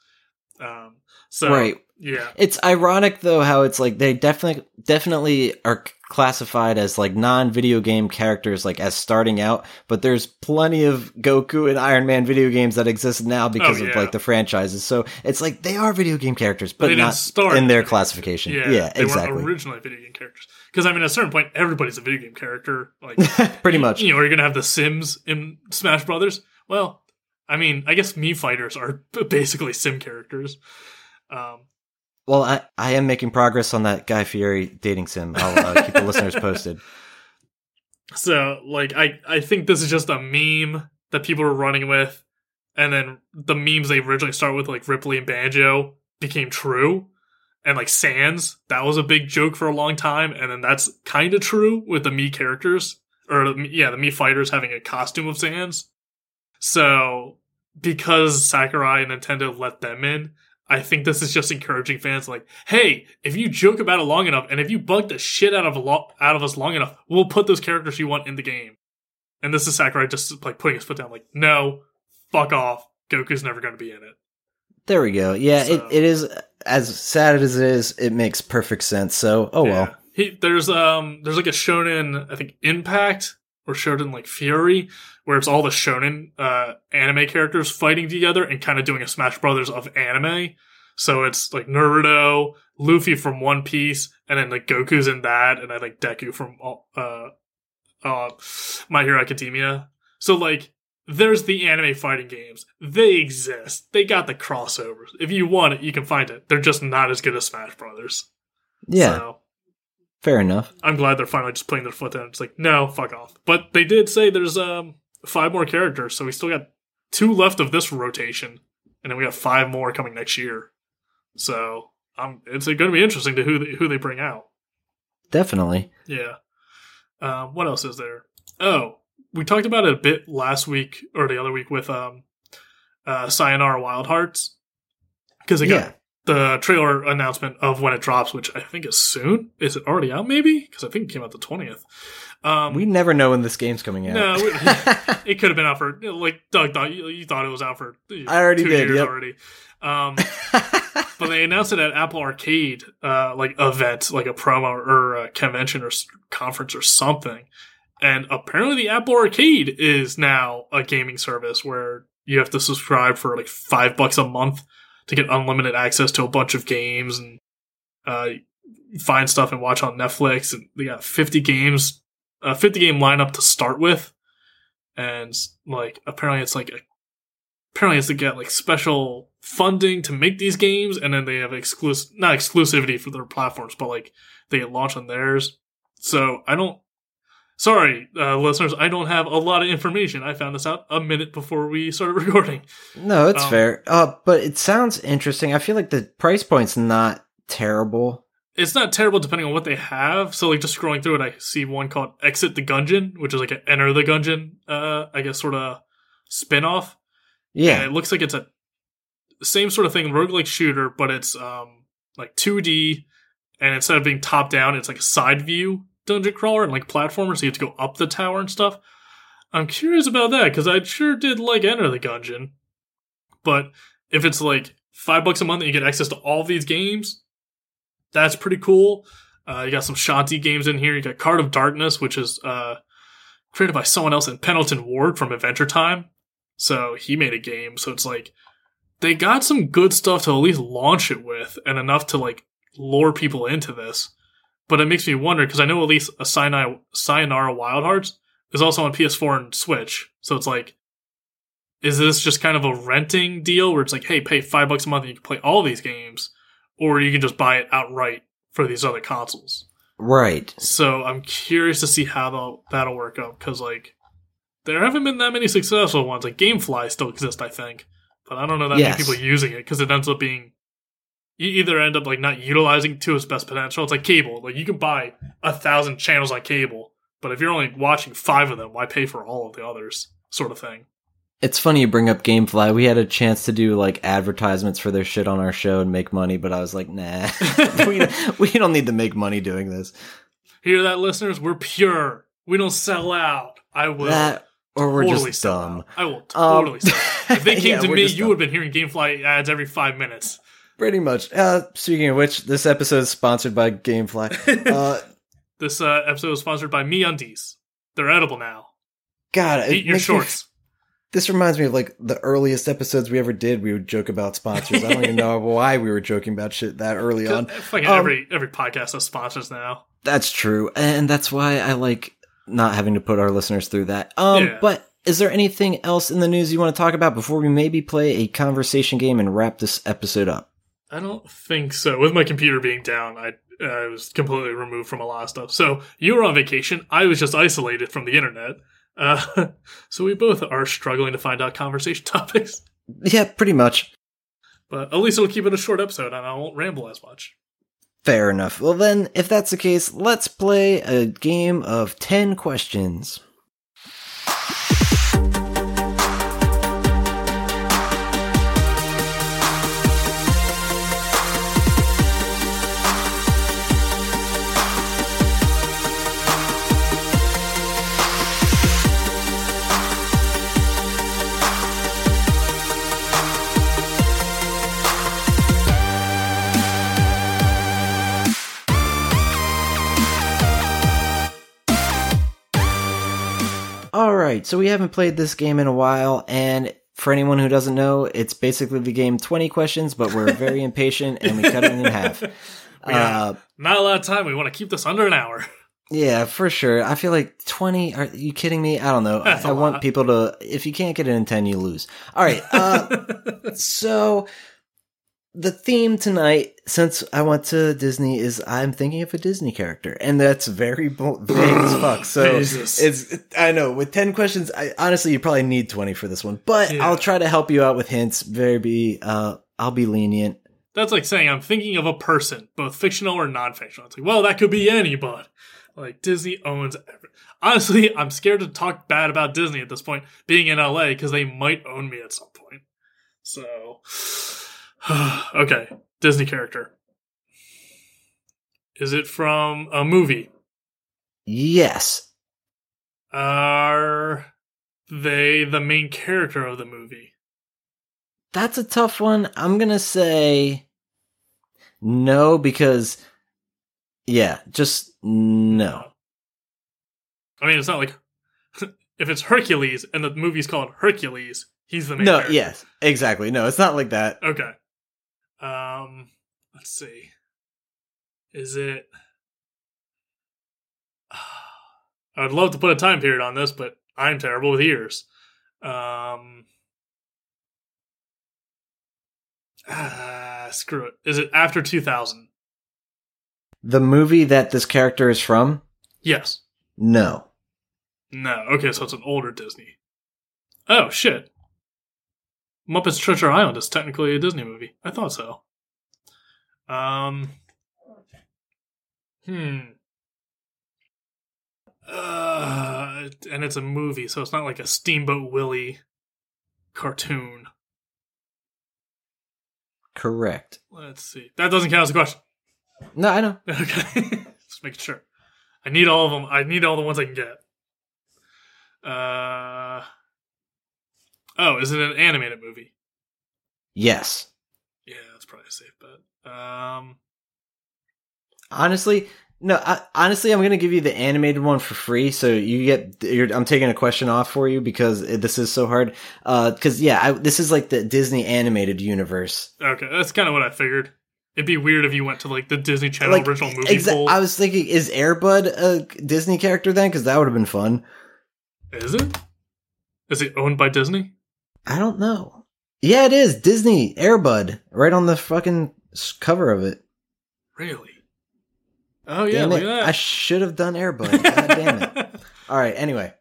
Um, so Right. Yeah, It's ironic though how it's like they definitely definitely are classified as like non-video game characters like as starting out, but there's plenty of Goku and Iron Man video games that exist now because Oh, of like the franchises. So it's like they are video game characters, but didn't start in their video classification. Yeah, Yeah, they exactly. weren't originally video game characters. Because I mean, at a certain point, everybody's a video game character. Like Pretty much. you know, you're you gonna have the Sims in Smash Brothers? Well, I mean, I guess Mii Fighters are basically Sim characters. Um, Well, I, I am making progress on that Guy Fieri dating sim. I'll uh, keep the listeners posted. so like, I I think this is just a meme that people were running with, and then the memes they originally start with, like Ripley and Banjo, became true. And like Sans, that was a big joke for a long time, and then that's kind of true with the Mii characters, or yeah, the Mii fighters having a costume of Sans. So because Sakurai and Nintendo let them in, I think this is just encouraging fans like, hey, if you joke about it long enough, and if you bug the shit out of a lo- out of us long enough, we'll put those characters you want in the game. And this is Sakurai just like putting his foot down, like, no, fuck off. Goku's never going to be in it. There we go. Yeah, So- it, it is as sad as it is. It makes perfect sense. So, oh well. He, there's um there's like a shonen I think Impact or Shonen like Fury where it's all the shonen uh anime characters fighting together and kind of doing a Smash Brothers of anime. So it's like Naruto, Luffy from One Piece, and then like Goku's in that, and I think Deku from uh uh My Hero Academia. So like there's the anime fighting games. They exist. They got the crossovers. If you want it, you can find it. They're just not as good as Smash Brothers. Yeah, So fair enough. I'm glad they're finally just putting their foot down. It's like, no, fuck off. But they did say there's um five more characters, so we still got two left of this rotation, and then we got five more coming next year. So um, it's going to be interesting to who they, who they bring out. Definitely. Yeah. Um, what else is there? Oh, we talked about it a bit last week or the other week with um, uh, Sayonara Wild Hearts because got Yeah. The trailer announcement of when it drops, which I think is soon. Is it already out? Maybe because I think it came out the twentieth. Um, We never know when this game's coming out. No, it could have been out for like Doug thought you, you thought it was out for. I already two did, years yep. already. Um, but they announced it at Apple Arcade, uh, like event, like a promo or a convention or conference or something. And apparently, the Apple Arcade is now a gaming service where you have to subscribe for like five bucks a month to get unlimited access to a bunch of games and uh, find stuff and watch on Netflix. And they got fifty games, a fifty game lineup to start with, and like apparently it's like a apparently it's to get like special funding to make these games. And then they have exclusive not exclusivity for their platforms but like they launch on theirs. So i don't sorry uh, listeners i don't have a lot of information i found this out a minute before we started recording no, it's Um, fair. Uh, but it sounds interesting. I feel like the price point's not terrible. it's not terrible depending on what they have so like just scrolling through it i see one called exit the gungeon which is like an enter the gungeon uh i guess sort of spin-off Yeah. And it looks like it's a same sort of thing, roguelike shooter, but it's um like 2D, and instead of being top down, it's like a side view dungeon crawler and like platformer, so you have to go up the tower and stuff. I'm curious about that because I sure did like Enter the Gungeon, but if it's like five bucks a month and you get access to all these games, that's pretty cool. Uh, you got some Shantae games in here. You got Card of Darkness, which is uh, created by someone else in Pendleton Ward from Adventure Time. So he made a game. So it's like they got some good stuff to at least launch it with, and enough to like lure people into this. But it makes me wonder because I know at least a Sinai, Sayonara Wild Hearts is also on PS4 and Switch. So it's like, is this just kind of a renting deal where it's like, hey, pay five bucks a month and you can play all these games, or you can just buy it outright for these other consoles? right. So I'm curious to see how that'll, that'll work out because like there haven't been that many successful ones. Like GameFly still exists, I think, but I don't know that Yes. many people using it because it ends up being you either end up like not utilizing to its best potential. It's like cable. Like you can buy a thousand channels on cable, but if you're only watching five of them, why pay for all of the others? Sort of thing. It's funny you bring up GameFly. We had a chance to do like advertisements for their shit on our show and make money, but I was like, nah, we, we don't need to make money doing this. Hear that, listeners? We're pure. We don't sell out. I will. That or we're totally just dumb. out. I will Um, totally out. If they came yeah, to me, you dumb. would have been hearing GameFly ads every five minutes. Pretty much. Uh, speaking of which, this episode is sponsored by GameFly. Uh, This uh, episode is sponsored by MeUndies. They're edible now. God, it Eat your shorts. this reminds me of like the earliest episodes we ever did. We would joke about sponsors. I don't even know why we were joking about shit that early on. Fucking Um, every every podcast has sponsors now. That's true, and that's why I like not having to put our listeners through that. Um, Yeah. but is there anything else in the news you want to talk about before we maybe play a conversation game and wrap this episode up? I don't think so. With my computer being down, I I was completely removed from a lot of stuff. So you were on vacation. I was just isolated from the internet. Uh, so we both are struggling to find out conversation topics. Yeah, pretty much. But at least it'll keep it a short episode, and I won't ramble as much. Fair enough. Well, then, if that's the case, let's play a game of 10 questions. So we haven't played this game in a while, and for anyone who doesn't know, it's basically the game 20 questions, but we're very impatient and we cut it in half. Uh, not a lot of time. We want to keep this under an hour. yeah, for sure. I feel like 20, are you kidding me? I don't know. That's I a want people to, if you can't get it in 10, you lose. All right, uh, so the theme tonight, since I went to Disney, is I'm thinking of a Disney character, and that's very bo- vague as fuck. So Jesus. it's I know with ten questions, I honestly you probably need twenty for this one, but Yeah. I'll try to help you out with hints. Very be uh, I'll be lenient. That's like saying I'm thinking of a person, both fictional or non-fictional. It's like, well, that could be anybody. Like Disney owns. Every- Honestly, I'm scared to talk bad about Disney at this point, being in LA, because they might own me at some point. So, okay, Disney character. Is it from a movie? Yes, Are they the main character of the movie? That's a tough one. I'm gonna say no because yeah, just no. I mean, it's not like if it's Hercules and the movie's called Hercules, he's the main No, character. yes, exactly. No, it's not like that. Okay. Um, let's see. Is it? I would love to put a time period on this, but I'm terrible with years. Um, ah, screw it. Is it after 2000? The movie that this character is from? Yes. No. No. Okay, so it's an older Disney. Oh shit. Muppets Treasure Island is technically a Disney movie. I thought so. Um. Hmm. Uh, and it's a movie, so it's not like a Steamboat Willie cartoon. Correct. Let's see. That doesn't count as a question. No, I know. Okay. Just making sure. I need all of them. I need all the ones I can get. Uh. Oh, is it an animated movie? Yes. Yeah, that's probably a safe bet. Um. Honestly, no. I, honestly, I'm gonna give you the animated one for free. So you get. You're, I'm taking a question off for you because it- this is so hard. Uh, because yeah, I, this is like the Disney animated universe. Okay, that's kind of what I figured. It'd be weird if you went to like the Disney Channel Like, original movie exa- pool. I was thinking, is Air Bud a Disney character then? Because that would have been fun. Is it? Is it owned by Disney? I don't know. Yeah, it is Disney Air Bud right on the fucking cover of it. Really? Oh yeah, damn look it! at I should have done Air Bud. God damn it! All right. Anyway,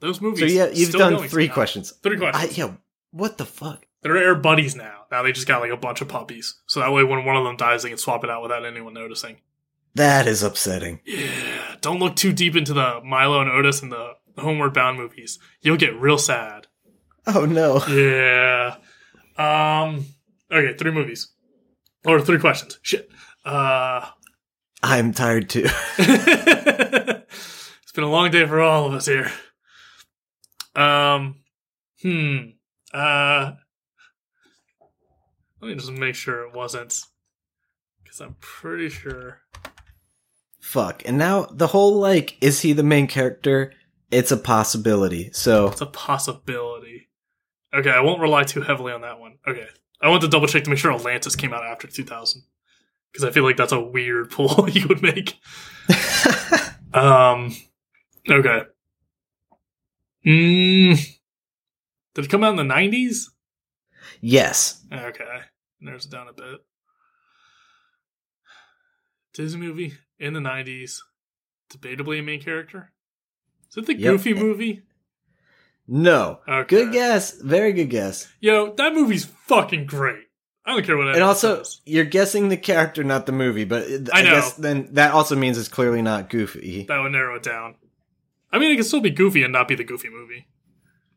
Those movies. so yeah, you've done three somehow. questions. Three questions. I, questions. yeah. What the fuck? They're Air Buddies now. Now they just got like a bunch of puppies, so that way when one of them dies, they can swap it out without anyone noticing. That is upsetting. Yeah, don't look too deep into the Milo and Otis and the Homeward Bound movies. You'll get real sad. Oh no. Yeah. Um. Okay, three movies or three questions. Shit. Uh. I'm tired too. it's been a long day for all of us here. Um. Hmm. Uh. Let me just make sure it wasn't, because I'm pretty sure. Fuck. And now the whole like, is he the main character? It's a possibility. So It's a possibility. Okay, I won't rely too heavily on that one. Okay, I want to double check to make sure Atlantis came out after 2000 because I feel like that's a weird pull you would make. Um. Okay. Mm, did it come out in the 90s? yes. Okay, narrows it down a bit. Disney movie in the 90s, debatably a main character. Is it the Yep. Goofy movie? No. Okay. Good guess. Very good guess. Yo, that movie's fucking great. I don't care what And also, says. you're guessing the character, not the movie. But it- I I, know. guess then that also means it's clearly not Goofy. that would narrow it down. I mean, it can still be Goofy and not be the Goofy movie.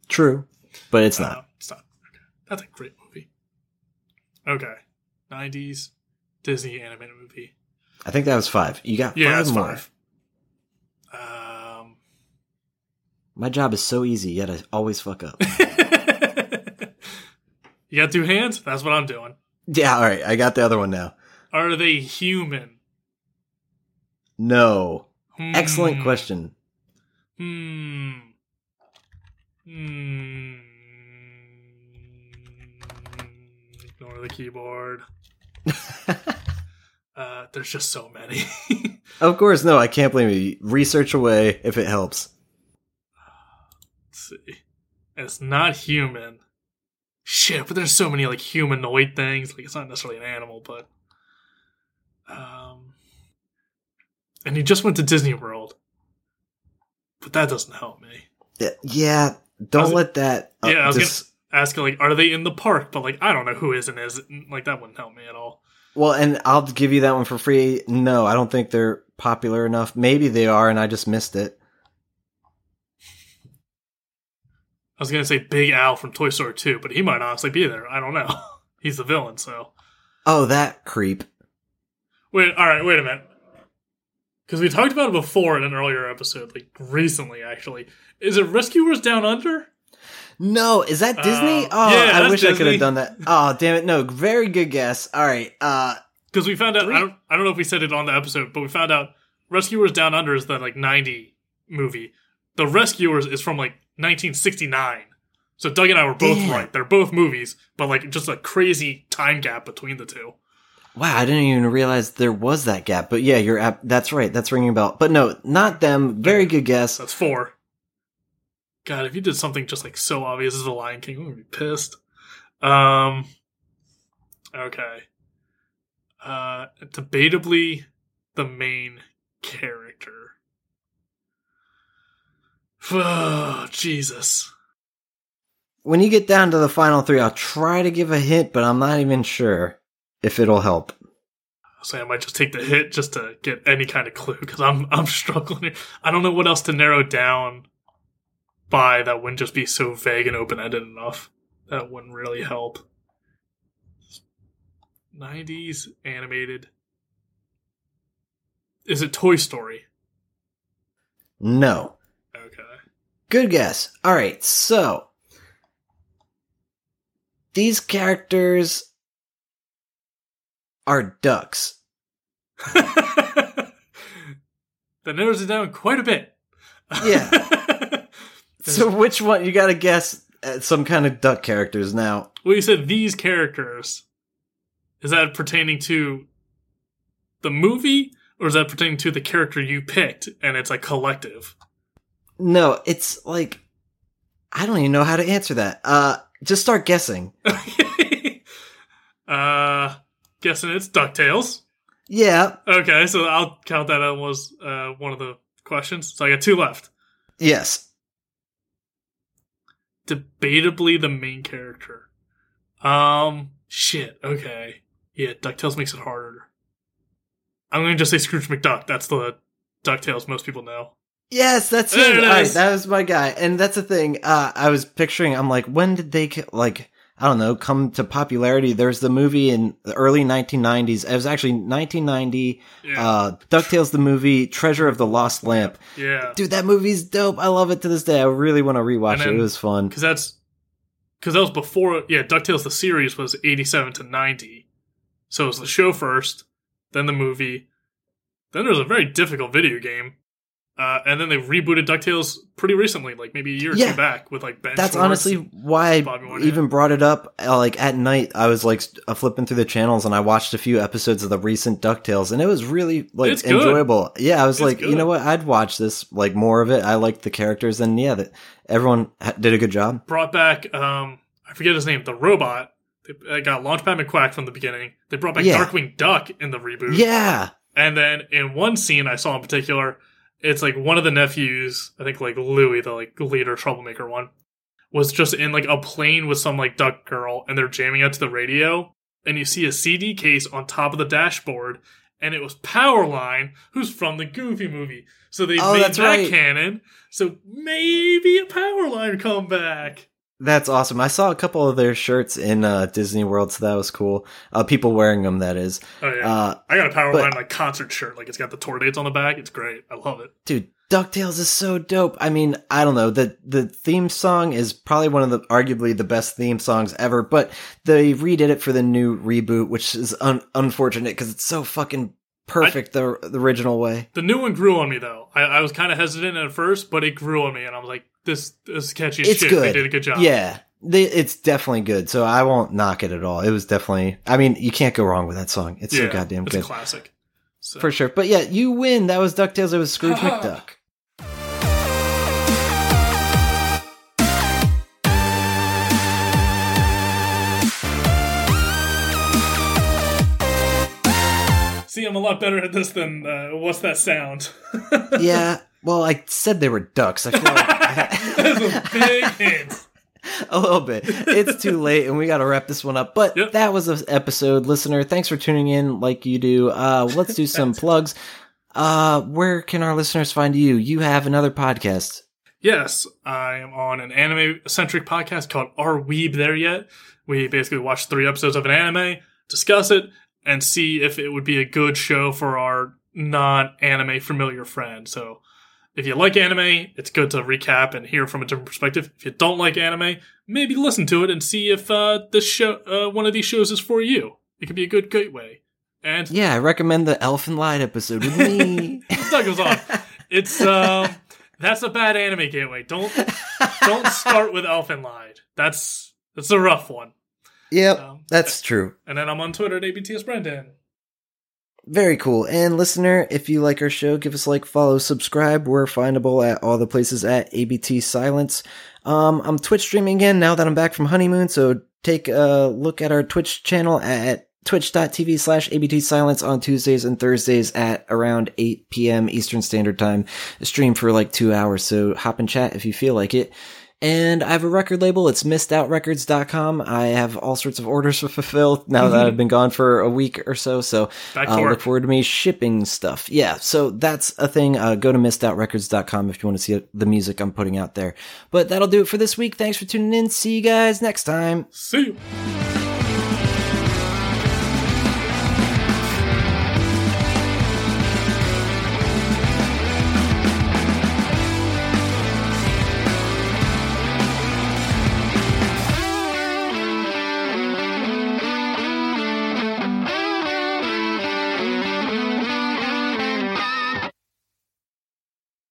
True, but it's Uh, not. it's not. Okay. That's a great movie. Okay. 90s Disney animated movie. I think that was five. You got Yeah, five more. five. Um, My job is so easy, yet I always fuck up. you got two hands? That's what I'm doing. yeah. All right. I got the other one now. Are they human? No. Excellent Hmm. question. Hmm. Hmm. Ignore the keyboard. uh, there's just so many. Of course, no. I can't blame you. Research away if it helps. See. And it's not human. Shit, but there's so many like humanoid things. Like it's not necessarily an animal, but um, and he just went to Disney World, but that doesn't help me. Yeah. Don't was- let that. uh, Yeah, I was dis- Asking like, are they in the park? But like, I don't know who is and isn't. Like that wouldn't help me at all. Well, and I'll give you that one for free. No, I don't think they're popular enough. Maybe they are, and I just missed it. I was gonna say Big Al from Toy Story 2, but he might honestly be there. I don't know. He's the villain, so Oh, that creep. wait. All right, wait a minute. because we talked about it before in an earlier episode, like recently actually. Is it Rescuers Down Under? No, is that Disney? Uh, oh, yeah, I wish I could have done that. Oh, damn it. No, very good guess. All right. Uh, Because we found out Three- I don't I don't know if we said it on the episode, but we found out Rescuers Down Under is the like ninety movie. The Rescuers is from like nineteen sixty nine. So Doug and I were both Damn. right. They're both movies, but like just a crazy time gap between the two. wow, I didn't even realize there was that gap. But yeah, you're ab- that's right. That's ringing a bell. But no, not them. Very good guess. That's four. God, if you did something just like so obvious as the Lion King, I'm gonna be pissed. Um. Okay. Uh, debatably, the main character. Oh, Jesus. When you get down to the final three, I'll try to give a hint, but I'm not even sure if it'll help. So I might just take the hit just to get any kind of clue because I'm I'm struggling. Here. I don't know what else to narrow down by that wouldn't just be so vague and open ended enough. That wouldn't really help. 90s animated. Is it Toy Story? No. Good guess. All right, so these characters are ducks. that narrows it down quite a bit. Yeah. So which one? You got to guess at some kind of duck characters now. Well, you said these characters. Is that pertaining to the movie, or is that pertaining to the character you picked, and it's a collective? No, it's like I don't even know how to answer that. Uh, just start guessing. uh, guessing it's Ducktales. Yeah. Okay, so I'll count that as was uh, one of the questions. So I got two left. Yes. Debatably the main character. Um, shit. Okay, yeah, Ducktales makes it harder. I'm going to just say Scrooge McDuck. That's the Ducktales most people know. Yes, that's There him. it All right, that was my guy, and that's the thing. Uh, I was picturing. I'm like, when did they like? I don't know. Come to popularity. There's the movie in the early 1990s. It was actually 1990. Yeah, Uh, Ducktales the movie, Treasure of the Lost Lamp. yeah. Dude, that movie's dope. I love it to this day. I really want to rewatch And it. It was fun. because that's because that was before. Yeah, Ducktales the series was eighty seven to ninety, so it was the show first, then the movie, then there was a very difficult video game, uh, and then they rebooted Ducktales pretty recently, like maybe a year or Yeah. two back, with like Ben. That's Schwartz. honestly why I even brought it up. Uh, like at night, I was like uh, flipping through the channels and I watched a few episodes of the recent Ducktales, and it was really like good. enjoyable. Yeah, I was It's like, you know what? I'd watch this like more of it. I liked the characters, and yeah, that everyone ha- did a good job. brought back. Um, I forget his name, the robot. They got Launchpad McQuack from the beginning. They brought back Yeah. Darkwing Duck in the reboot. Yeah, And then in one scene I saw in particular, it's like one of the nephews, I think like Louie, the like leader troublemaker one, was just in like a plane with some like duck girl and they're jamming out to the radio and you see a CD case on top of the dashboard and it was Powerline, who's from the Goofy movie. So they Oh, made that right. canon. So maybe a Powerline comeback. That's awesome. I saw a couple of their shirts in uh, Disney World, so that was cool. Uh, people wearing them, that is. Oh yeah. Uh, I got a Powerline but- like concert shirt. Like it's got the tour dates on the back. It's great. I love it. dude ducktales is so dope i mean i don't know the the theme song is probably one of the arguably the best theme songs ever but they redid it for the new reboot which is un- unfortunate because it's so fucking perfect the, the original way. The new one grew on me though. I, I was kind of hesitant at first, but it grew on me, and I was like, "This, this is catchy it's shit." good. They did a good job. yeah. They, it's definitely good so i won't knock it at all. It was definitely i mean you can't go wrong with that song. It's so goddamn it's good. a classic. So, for sure. But yeah you win. That was ducktales. It was scrooge mcduck see, I'm a lot better at this than uh, what's that sound? yeah well i said they were ducks i feel That's a big hint. a little bit. It's too late, and we got to wrap this one up. But Yep. that was an episode, listener. Thanks for tuning in, like you do. Uh, let's do some plugs. Uh, where can our listeners find you? You have another podcast. Yes, I am on an anime centric podcast called Are Weeb There Yet? We basically watch three episodes of an anime, discuss it, and see if it would be a good show for our non anime familiar friend. So if you like anime, it's good to recap and hear from a different perspective. If you don't like anime, maybe listen to it and see if uh, this show, uh, one of these shows, is for you. It could be a good gateway. And Yeah, I recommend the Elfen Lied episode with me. that goes on. It's um, that's a bad anime gateway. Don't don't start with Elfen Lied. That's that's a rough one. Yep, Um, that's true. And then I'm on Twitter at ABTS Brendan. Very cool. And listener, if you like our show, give us a like, follow, subscribe. We're findable at all the places at ABT Silence. Um, I'm Twitch streaming again now that I'm back from honeymoon, so take a look at our Twitch channel at twitch.tv slash ABT Silence on Tuesdays and Thursdays at around 8 p.m. Eastern Standard Time. I stream for like two hours, so hop and chat if you feel like it. And I have a record label. It's missedoutrecords.com. I have all sorts of orders to fulfill now that I've been gone for a week or so. So uh, look forward to me shipping stuff. Yeah, so that's a thing. Uh, go to missedoutrecords.com if you want to see the music I'm putting out there. But that'll do it for this week. Thanks for tuning in. See you guys next time. See you.